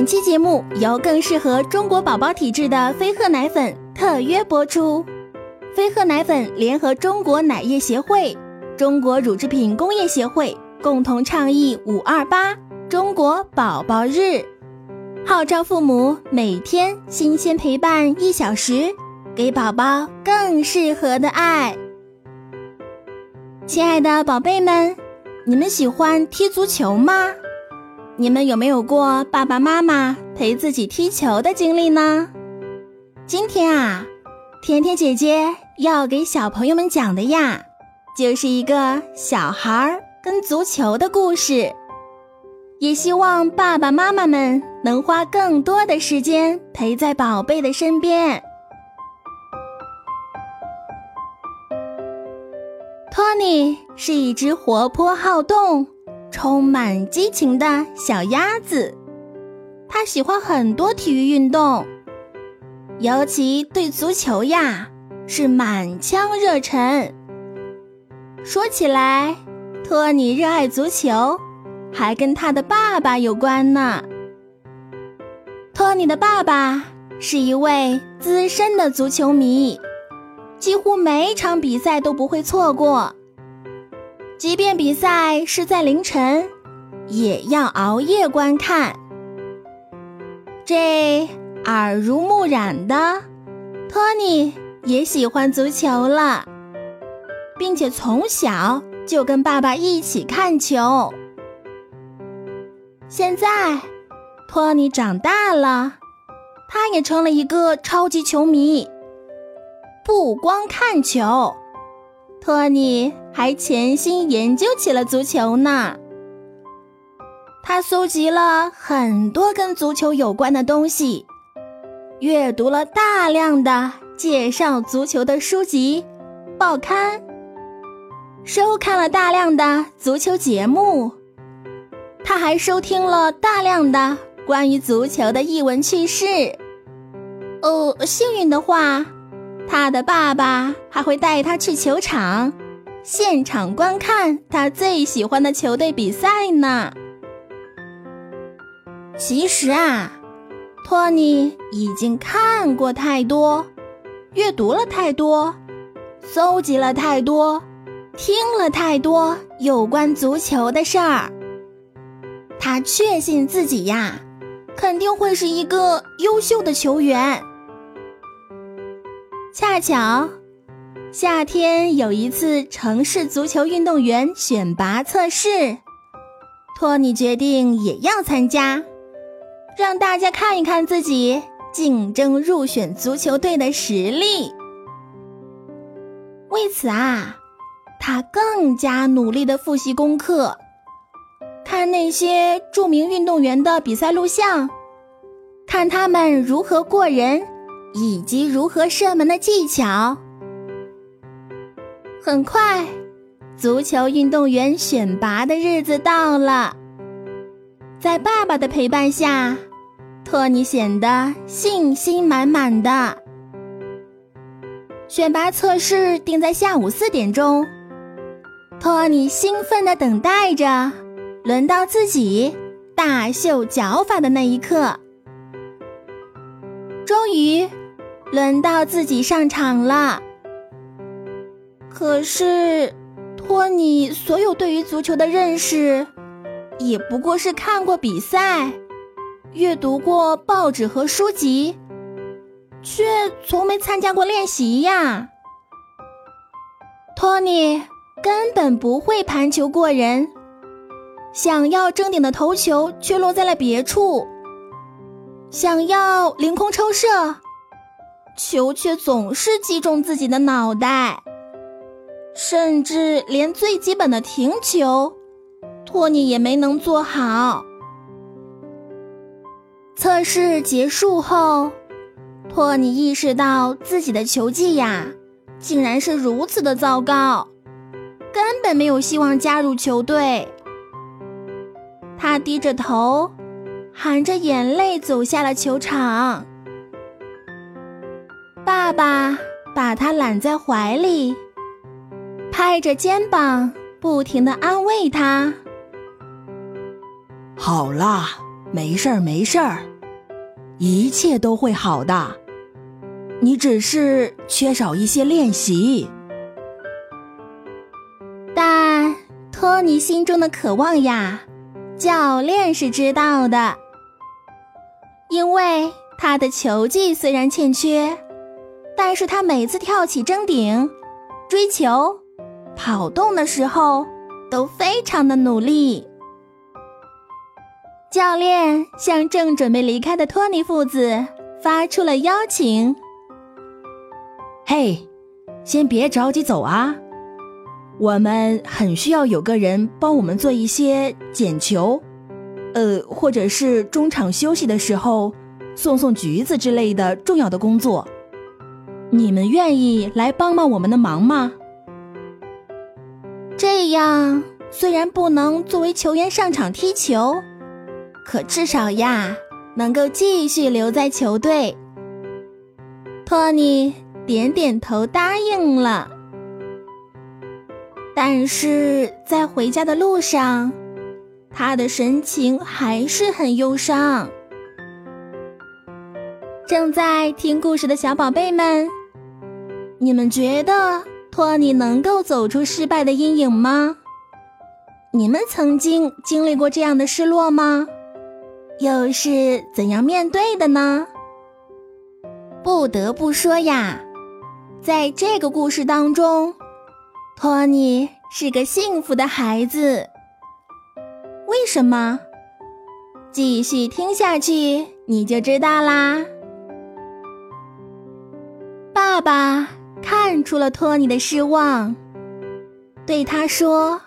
本期节目由更适合中国宝宝体质的飞鹤奶粉特约播出。飞鹤奶粉联合中国奶业协会、中国乳制品工业协会共同倡议“五二八”中国宝宝日，号召父母每天新鲜陪伴一小时，给宝宝更适合的爱。亲爱的宝贝们，你们喜欢踢足球吗？你们有没有过爸爸妈妈陪自己踢球的经历呢？今天啊，甜甜姐姐要给小朋友们讲的呀，就是一个小孩跟足球的故事。也希望爸爸妈妈们能花更多的时间陪在宝贝的身边。托尼是一只活泼好动。充满激情的小鸭子，它喜欢很多体育运动，尤其对足球呀是满腔热忱。说起来，托尼热爱足球，还跟他的爸爸有关呢。托尼的爸爸是一位资深的足球迷，几乎每场比赛都不会错过。即便比赛是在凌晨，也要熬夜观看。这耳濡目染的，托尼也喜欢足球了，并且从小就跟爸爸一起看球。现在，托尼长大了，他也成了一个超级球迷，不光看球。托尼还潜心研究起了足球呢。他搜集了很多跟足球有关的东西，阅读了大量的介绍足球的书籍、报刊，收看了大量的足球节目。他还收听了大量的关于足球的译文趣事。哦，幸运的话。他的爸爸还会带他去球场，现场观看他最喜欢的球队比赛呢。其实啊，托尼已经看过太多，阅读了太多，搜集了太多，听了太多有关足球的事儿。他确信自己呀，肯定会是一个优秀的球员。恰巧，夏天有一次城市足球运动员选拔测试，托尼决定也要参加，让大家看一看自己竞争入选足球队的实力。为此啊，他更加努力的复习功课，看那些著名运动员的比赛录像，看他们如何过人。以及如何射门的技巧。很快，足球运动员选拔的日子到了。在爸爸的陪伴下，托尼显得信心满满的。选拔测试定在下午四点钟，托尼兴奋地等待着，轮到自己大秀脚法的那一刻。终于。轮到自己上场了，可是托尼所有对于足球的认识，也不过是看过比赛，阅读过报纸和书籍，却从没参加过练习呀。托尼根本不会盘球过人，想要正顶的头球却落在了别处，想要凌空抽射。球却总是击中自己的脑袋，甚至连最基本的停球，托尼也没能做好。测试结束后，托尼意识到自己的球技呀，竟然是如此的糟糕，根本没有希望加入球队。他低着头，含着眼泪走下了球场。爸爸把他揽在怀里，拍着肩膀，不停的安慰他：“好啦，没事儿，没事儿，一切都会好的。你只是缺少一些练习。但托尼心中的渴望呀，教练是知道的，因为他的球技虽然欠缺，但是他每次跳起争顶、追球、跑动的时候都非常的努力。教练向正准备离开的托尼父子发出了邀请：“嘿，先别着急走啊，我们很需要有个人帮我们做一些捡球，呃，或者是中场休息的时候送送橘子之类的重要的工作。你们愿意来帮帮我们的忙吗？这样虽然不能作为球员上场踢球。”可至少呀，能够继续留在球队。托尼点点头答应了。但是在回家的路上，他的神情还是很忧伤。正在听故事的小宝贝们，你们觉得托尼能够走出失败的阴影吗？你们曾经经历过这样的失落吗？又是怎样面对的呢？不得不说呀，在这个故事当中，托尼是个幸福的孩子。为什么？继续听下去你就知道啦。爸爸看出了托尼的失望，对他说：“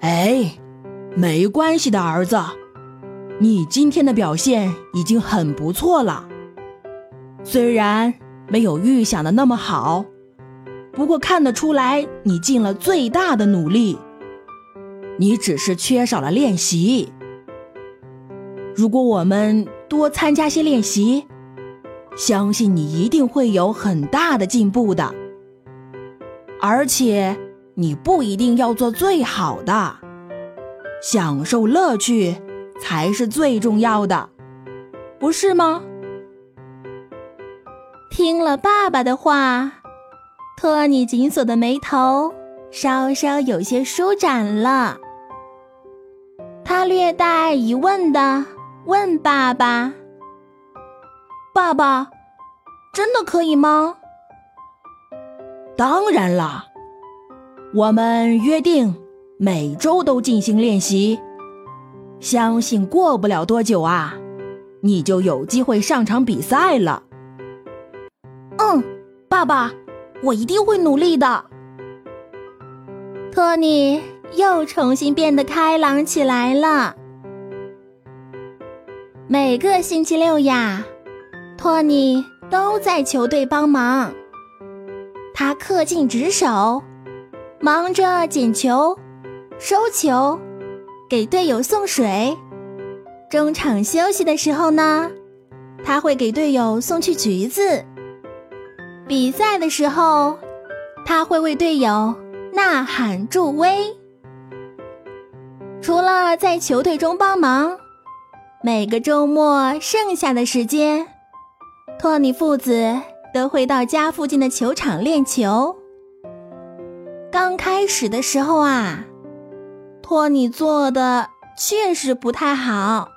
哎，没关系的，儿子。”你今天的表现已经很不错了，虽然没有预想的那么好，不过看得出来你尽了最大的努力。你只是缺少了练习。如果我们多参加些练习，相信你一定会有很大的进步的。而且你不一定要做最好的，享受乐趣。才是最重要的，不是吗？听了爸爸的话，托尼紧锁的眉头稍稍有些舒展了。他略带疑问的问爸爸：“爸爸，真的可以吗？”“当然啦，我们约定每周都进行练习。”相信过不了多久啊，你就有机会上场比赛了。嗯，爸爸，我一定会努力的。托尼又重新变得开朗起来了。每个星期六呀，托尼都在球队帮忙。他恪尽职守，忙着捡球、收球。给队友送水，中场休息的时候呢，他会给队友送去橘子。比赛的时候，他会为队友呐喊助威。除了在球队中帮忙，每个周末剩下的时间，托尼父子都会到家附近的球场练球。刚开始的时候啊。托尼做的确实不太好。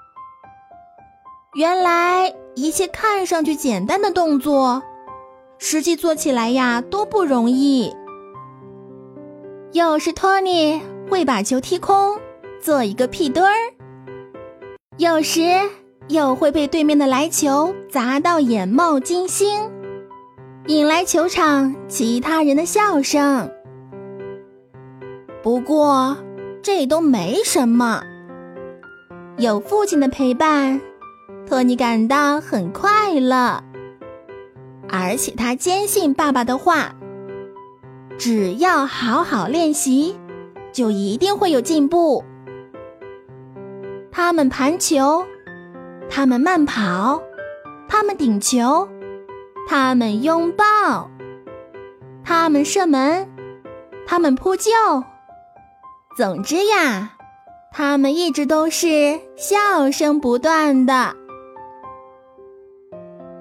原来一切看上去简单的动作，实际做起来呀都不容易。有时托尼会把球踢空，做一个屁墩儿；有时又会被对面的来球砸到眼冒金星，引来球场其他人的笑声。不过。这都没什么，有父亲的陪伴，托尼感到很快乐。而且他坚信爸爸的话，只要好好练习，就一定会有进步。他们盘球，他们慢跑，他们顶球，他们拥抱，他们射门，他们扑救。总之呀，他们一直都是笑声不断的。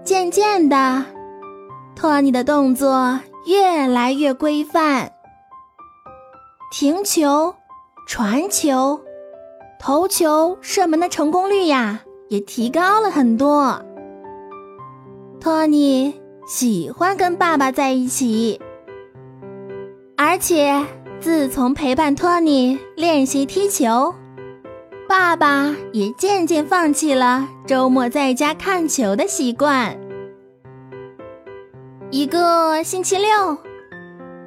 渐渐的，托尼的动作越来越规范，停球、传球、投球、射门的成功率呀，也提高了很多。托尼喜欢跟爸爸在一起，而且自从陪伴托尼练习踢球。爸爸也渐渐放弃了周末在家看球的习惯。一个星期六，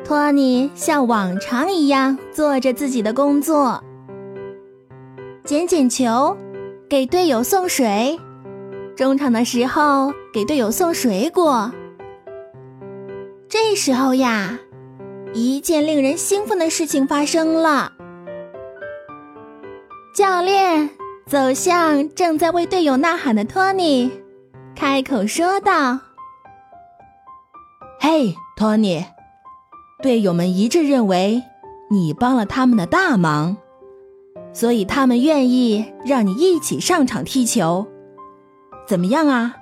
托尼像往常一样做着自己的工作，捡捡球，给队友送水，中场的时候给队友送水果。这时候呀，一件令人兴奋的事情发生了。教练走向正在为队友呐喊的托尼，开口说道：“嘿，托尼，队友们一致认为你帮了他们的大忙，所以他们愿意让你一起上场踢球，怎么样啊？”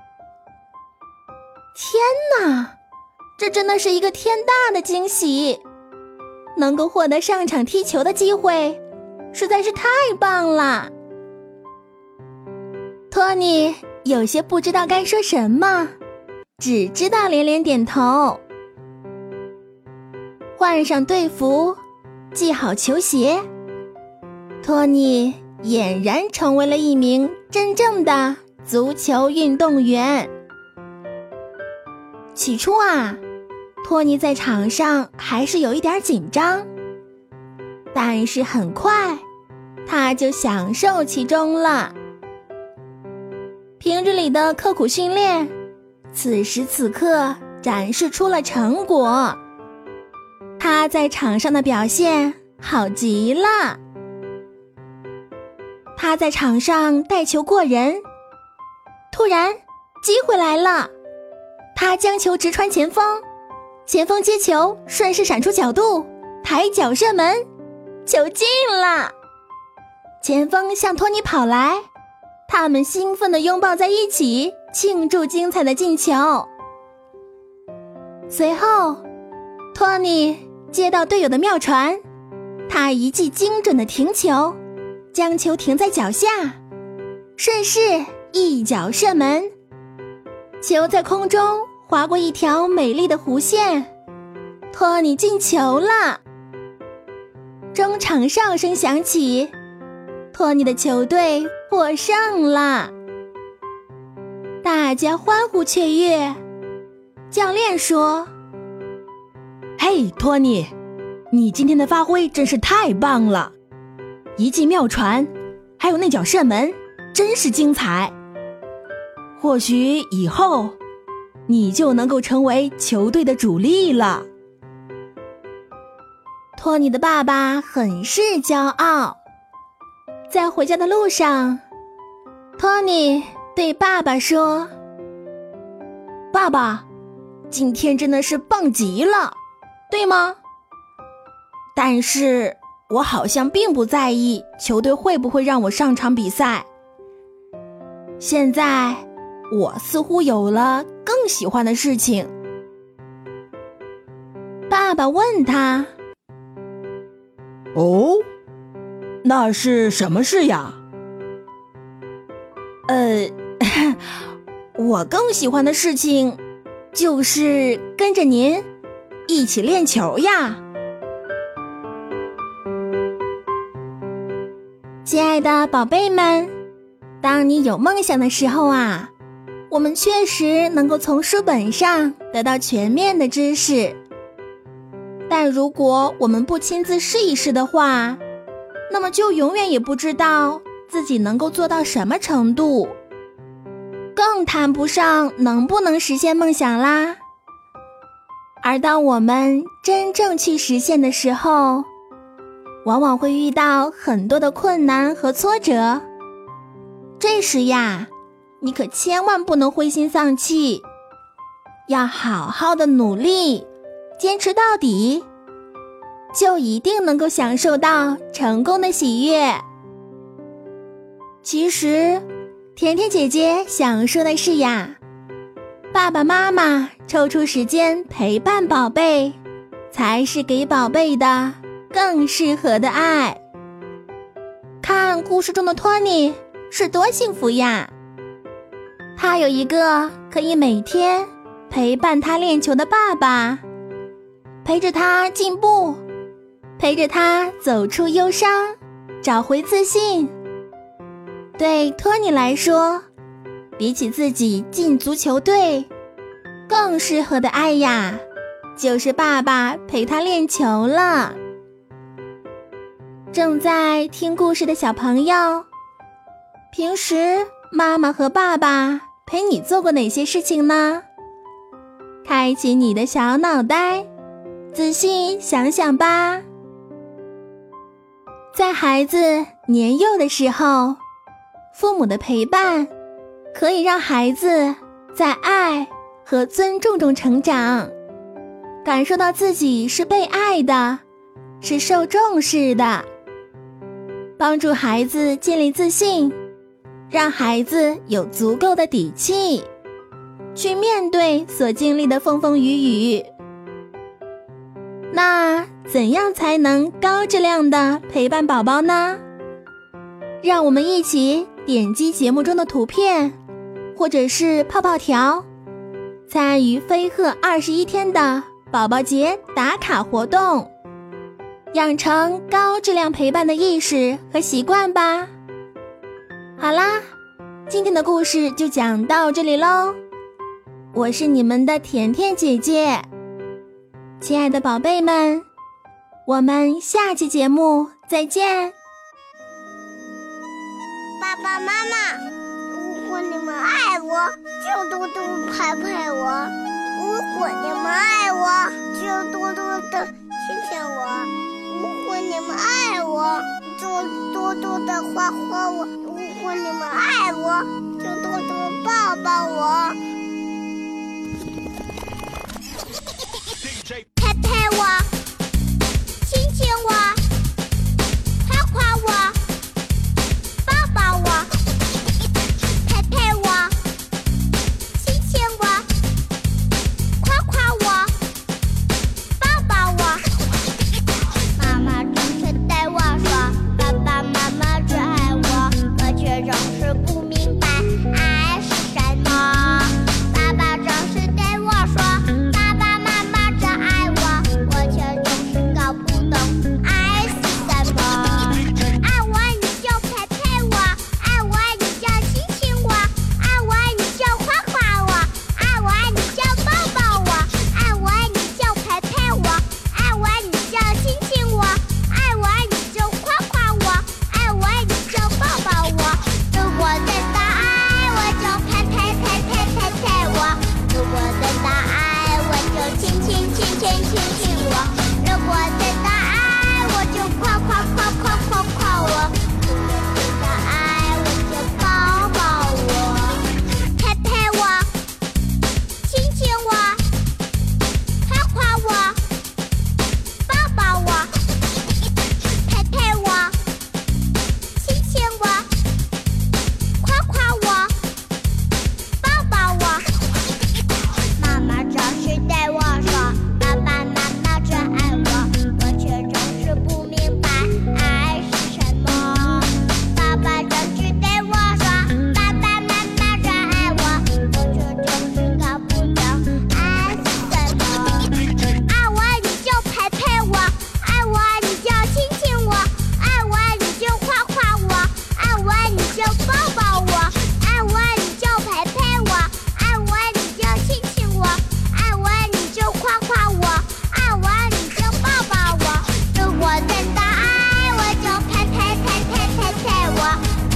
天哪，这真的是一个天大的惊喜！能够获得上场踢球的机会。实在是太棒了，托尼有些不知道该说什么，只知道连连点头。换上队服，系好球鞋，托尼俨然成为了一名真正的足球运动员。起初啊，托尼在场上还是有一点紧张。但是很快，他就享受其中了。平日里的刻苦训练，此时此刻展示出了成果。他在场上的表现好极了。他在场上带球过人，突然机会来了，他将球直传前锋，前锋接球顺势闪出角度，抬脚射门。球进了，前锋向托尼跑来，他们兴奋地拥抱在一起，庆祝精彩的进球。随后，托尼接到队友的妙传，他一记精准的停球，将球停在脚下，顺势一脚射门，球在空中划过一条美丽的弧线，托尼进球了。中场哨声响起，托尼的球队获胜了，大家欢呼雀跃。教练说：“嘿，托尼，你今天的发挥真是太棒了，一记妙传，还有那脚射门，真是精彩。或许以后你就能够成为球队的主力了。”托尼的爸爸很是骄傲。在回家的路上，托尼对爸爸说：“爸爸，今天真的是棒极了，对吗？但是我好像并不在意球队会不会让我上场比赛。现在我似乎有了更喜欢的事情。”爸爸问他。哦，那是什么事呀？呃，我更喜欢的事情就是跟着您一起练球呀。爱的宝贝们，当你有梦想的时候啊，我们确实能够从书本上得到全面的知识。但如果我们不亲自试一试的话，那么就永远也不知道自己能够做到什么程度，更谈不上能不能实现梦想啦。而当我们真正去实现的时候，往往会遇到很多的困难和挫折。这时呀，你可千万不能灰心丧气，要好好的努力。坚持到底，就一定能够享受到成功的喜悦。其实，甜甜姐姐想说的是呀，爸爸妈妈抽出时间陪伴宝贝，才是给宝贝的更适合的爱。看故事中的托尼是多幸福呀！他有一个可以每天陪伴他练球的爸爸，陪着他进步，陪着他走出忧伤，找回自信。对托尼来说，比起自己进足球队，更适合的爱呀，就是爸爸陪他练球了。正在听故事的小朋友，平时妈妈和爸爸陪你做过哪些事情呢？开启你的小脑袋，仔细想想吧。在孩子年幼的时候，父母的陪伴。可以让孩子在爱和尊重中成长，感受到自己是被爱的，是受重视的。帮助孩子建立自信，让孩子有足够的底气，去面对所经历的风风雨雨。那怎样才能高质量的陪伴宝宝呢？让我们一起点击节目中的图片。或者是泡泡条，参与飞鹤二十一天的宝宝节打卡活动，养成高质量陪伴的意识和习惯吧。好啦，今天的故事就讲到这里喽。我是你们的甜甜姐姐，亲爱的宝贝们，我们下期节目再见。爸爸妈妈。如果你们爱我，就多多拍拍我；如果你们爱我，就多多的亲亲我；果你们爱我，就多多的画画我；如果你们爱我，就多多抱抱我。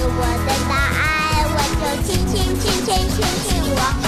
我的到爱，我就亲亲亲亲亲亲我。